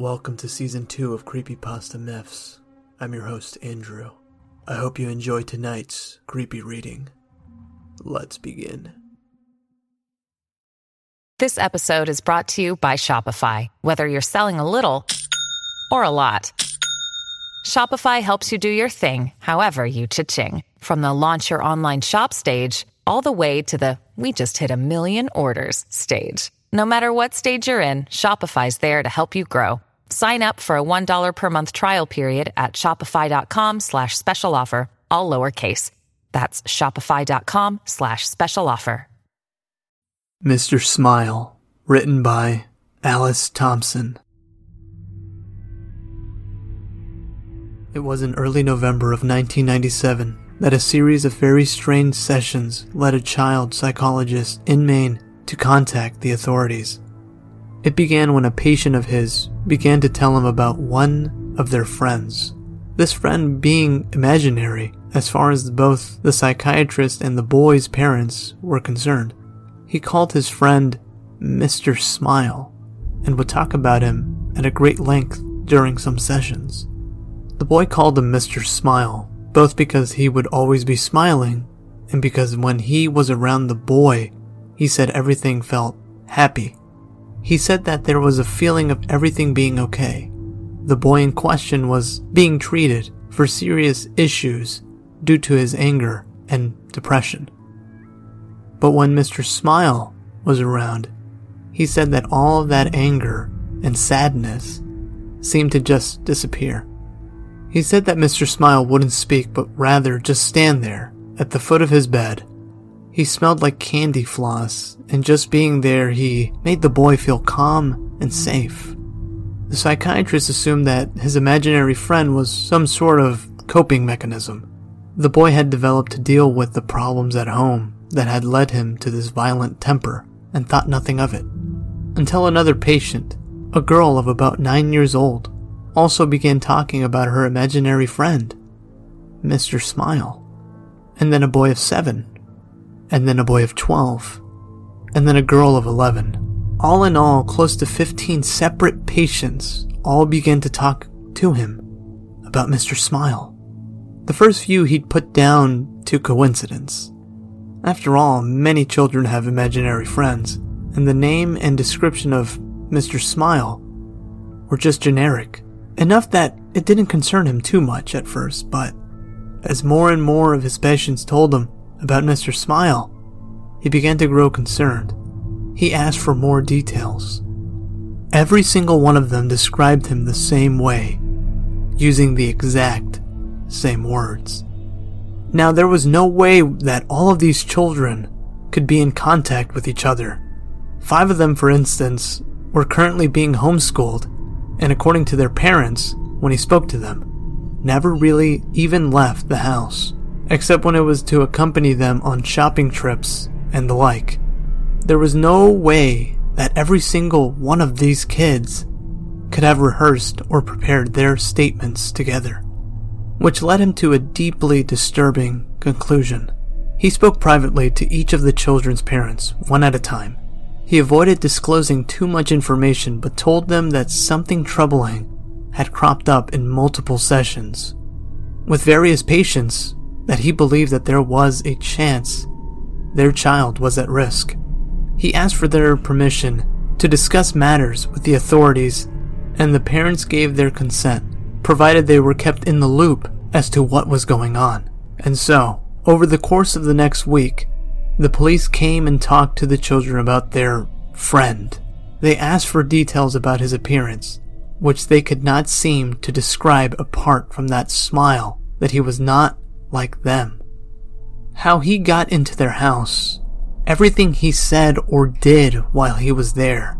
Welcome to season 2 of Creepypasta Myths. I'm your host Andrew. I hope you enjoy tonight's creepy reading. Let's begin. This episode is brought to you by Shopify. Whether you're selling a little or a lot, Shopify helps you do your thing, however you cha-ching. From the launch your online shop stage, all the way to the we just hit a million orders stage. No matter what stage you're in, Shopify's there to help you grow. Sign up for a $1 per month trial period at shopify.com slash special offer, all lowercase. That's shopify.com slash special offer. Mr. Smile, written by Alice Thompson. It was in early November of 1997 that a series of very strange sessions led a child psychologist in Maine to contact the authorities. It began when a patient of his began to tell him about one of their friends. This friend being imaginary as far as both the psychiatrist and the boy's parents were concerned. He called his friend Mr. Smile and would talk about him at a great length during some sessions. The boy called him Mr. Smile, both because he would always be smiling and because when he was around the boy, he said everything felt happy. He said that there was a feeling of everything being okay. The boy in question was being treated for serious issues due to his anger and depression. But when Mr. Smile was around, he said that all of that anger and sadness seemed to just disappear. He said that Mr. Smile wouldn't speak, but rather just stand there at the foot of his bed. He smelled like candy floss, and just being there, he made the boy feel calm and safe. The psychiatrist assumed that his imaginary friend was some sort of coping mechanism. The boy had developed to deal with the problems at home that had led him to this violent temper and thought nothing of it. Until another patient, a girl of about nine years old, also began talking about her imaginary friend, Mr. Smile, and then a boy of seven, and then a boy of 12, and then a girl of 11. All in all, close to 15 separate patients all began to talk to him about Mr. Smile. The first few he'd put down to coincidence. After all, many children have imaginary friends, and the name and description of Mr. Smile were just generic Enough that it didn't concern him too much at first, but as more and more of his patients told him about Mr. Smile, he began to grow concerned. He asked for more details. Every single one of them described him the same way, using the exact same words. Now, there was no way that all of these children could be in contact with each other. Five of them, for instance, were currently being homeschooled and according to their parents, when he spoke to them, never really even left the house, except when it was to accompany them on shopping trips and the like. There was no way that every single one of these kids could have rehearsed or prepared their statements together, which led him to a deeply disturbing conclusion. He spoke privately to each of the children's parents, one at a time, he avoided disclosing too much information but told them that something troubling had cropped up in multiple sessions. With various patients, that he believed that there was a chance their child was at risk. He asked for their permission to discuss matters with the authorities, and the parents gave their consent, provided they were kept in the loop as to what was going on. And so, over the course of the next week, the police came and talked to the children about their friend. They asked for details about his appearance, which they could not seem to describe apart from that smile that he was not like them. How he got into their house, everything he said or did while he was there.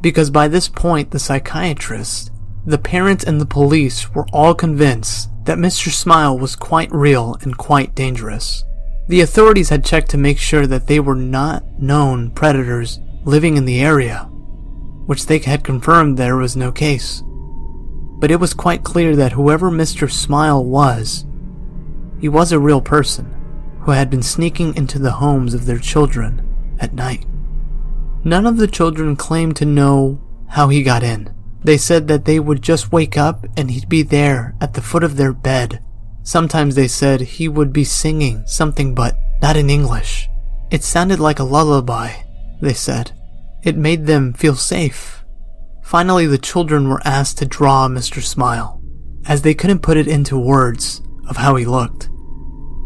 Because by this point, the psychiatrist, the parents, and the police were all convinced that Mr. Smile was quite real and quite dangerous. The authorities had checked to make sure that they were not known predators living in the area, which they had confirmed there was no case. But it was quite clear that whoever Mr. Smile was, he was a real person who had been sneaking into the homes of their children at night. None of the children claimed to know how he got in. They said that they would just wake up and he'd be there at the foot of their bed. Sometimes they said he would be singing something but not in English. It sounded like a lullaby, they said. It made them feel safe. Finally, the children were asked to draw Mr. Smile, as they couldn't put it into words of how he looked.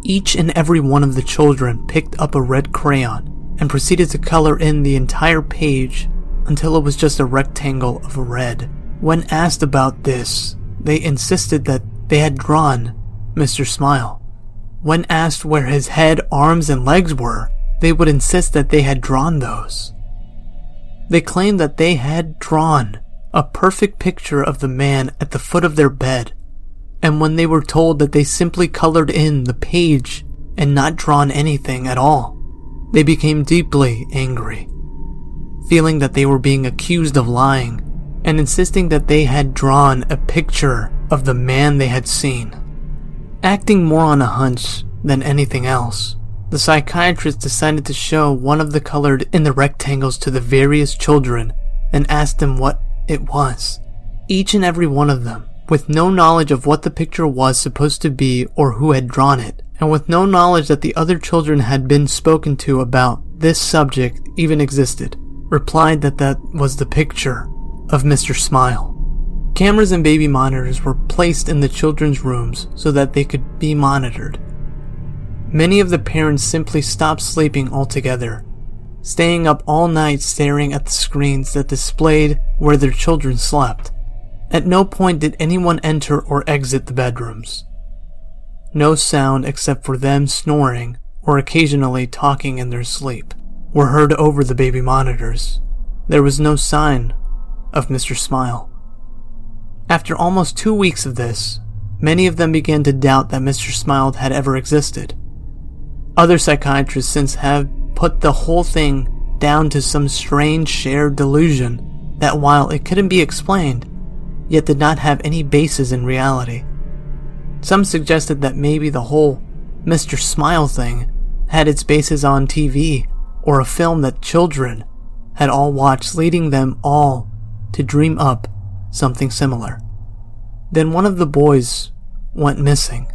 Each and every one of the children picked up a red crayon and proceeded to color in the entire page until it was just a rectangle of red. When asked about this, they insisted that they had drawn Mr. Smile. When asked where his head, arms, and legs were, they would insist that they had drawn those. They claimed that they had drawn a perfect picture of the man at the foot of their bed and when they were told that they simply colored in the page and not drawn anything at all, they became deeply angry, feeling that they were being accused of lying and insisting that they had drawn a picture of the man they had seen. Acting more on a hunch than anything else, the psychiatrist decided to show one of the colored in the rectangles to the various children and asked them what it was. Each and every one of them with no knowledge of what the picture was supposed to be or who had drawn it, and with no knowledge that the other children had been spoken to about this subject even existed, replied that that was the picture of Mr. Smile. Cameras and baby monitors were placed in the children's rooms so that they could be monitored. Many of the parents simply stopped sleeping altogether, staying up all night staring at the screens that displayed where their children slept. At no point did anyone enter or exit the bedrooms. No sound except for them snoring or occasionally talking in their sleep were heard over the baby monitors. There was no sign of Mr. Smile. After almost two weeks of this, many of them began to doubt that Mr. Smile had ever existed. Other psychiatrists since have put the whole thing down to some strange shared delusion that while it couldn't be explained, yet did not have any basis in reality. Some suggested that maybe the whole Mr. Smile thing had its basis on TV or a film that children had all watched, leading them all to dream up something similar. Then one of the boys went missing.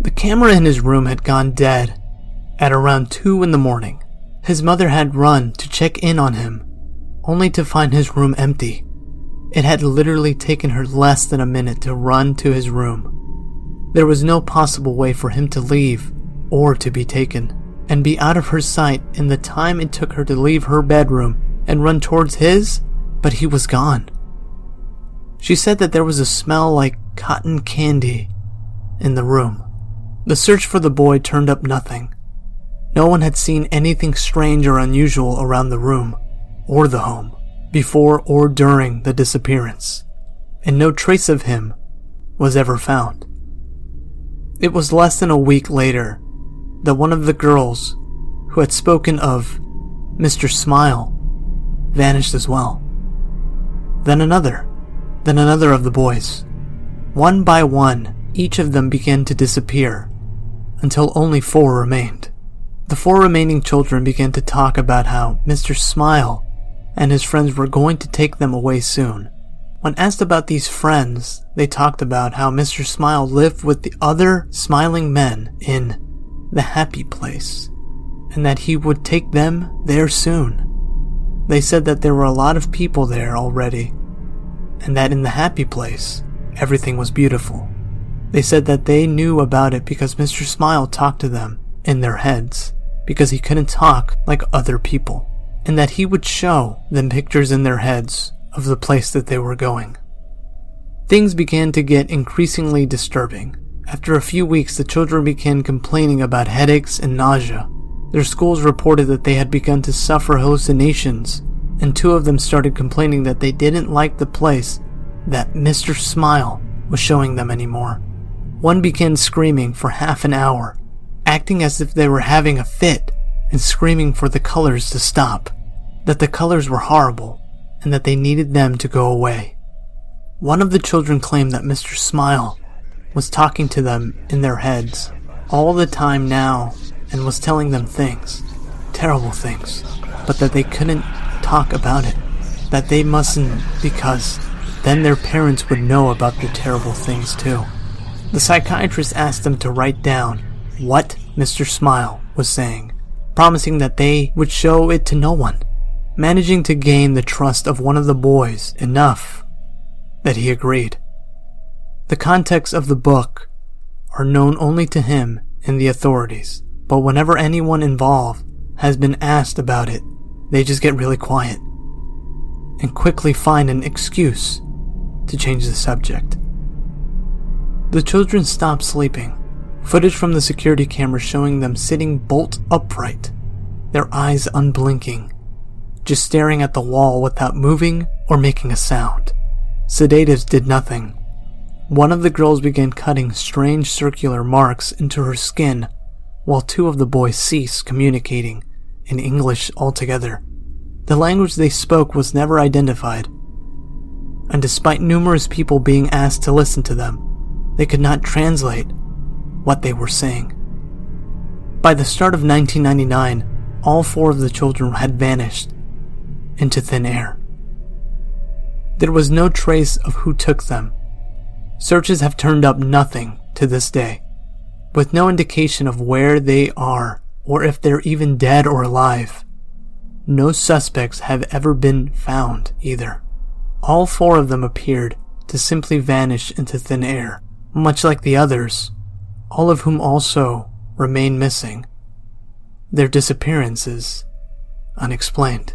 The camera in his room had gone dead at around 2 in the morning. His mother had run to check in on him, only to find his room empty. It had literally taken her less than a minute to run to his room. There was no possible way for him to leave or to be taken and be out of her sight in the time it took her to leave her bedroom and run towards his, but he was gone. She said that there was a smell like cotton candy in the room. The search for the boy turned up nothing. No one had seen anything strange or unusual around the room or the home before or during the disappearance, and no trace of him was ever found. It was less than a week later that one of the girls who had spoken of Mr. Smile vanished as well. Then another, then another of the boys. One by one, each of them began to disappear until only four remained. The four remaining children began to talk about how Mr. Smile and his friends were going to take them away soon. When asked about these friends, they talked about how Mr. Smile lived with the other smiling men in the happy place, and that he would take them there soon. They said that there were a lot of people there already, and that in the happy place, everything was beautiful. They said that they knew about it because Mr. Smile talked to them in their heads, because he couldn't talk like other people and that he would show them pictures in their heads of the place that they were going. Things began to get increasingly disturbing. After a few weeks, the children began complaining about headaches and nausea. Their schools reported that they had begun to suffer hallucinations, and two of them started complaining that they didn't like the place that Mr. Smile was showing them anymore. One began screaming for half an hour, acting as if they were having a fit and screaming for the colors to stop, that the colors were horrible and that they needed them to go away. One of the children claimed that Mr. Smile was talking to them in their heads all the time now and was telling them things, terrible things, but that they couldn't talk about it, that they mustn't because then their parents would know about the terrible things too. The psychiatrist asked them to write down what Mr. Smile was saying, promising that they would show it to no one, managing to gain the trust of one of the boys enough that he agreed. The context of the book are known only to him and the authorities, but whenever anyone involved has been asked about it, they just get really quiet and quickly find an excuse to change the subject. The children stop sleeping. Footage from the security camera showing them sitting bolt upright, their eyes unblinking, just staring at the wall without moving or making a sound. Sedatives did nothing. One of the girls began cutting strange circular marks into her skin, while two of the boys ceased communicating in English altogether. The language they spoke was never identified, and despite numerous people being asked to listen to them, they could not translate what they were saying. By the start of 1999, all four of the children had vanished into thin air. There was no trace of who took them. Searches have turned up nothing to this day, with no indication of where they are or if they're even dead or alive. No suspects have ever been found either. All four of them appeared to simply vanish into thin air, much like the others, all of whom also remain missing. Their disappearances unexplained.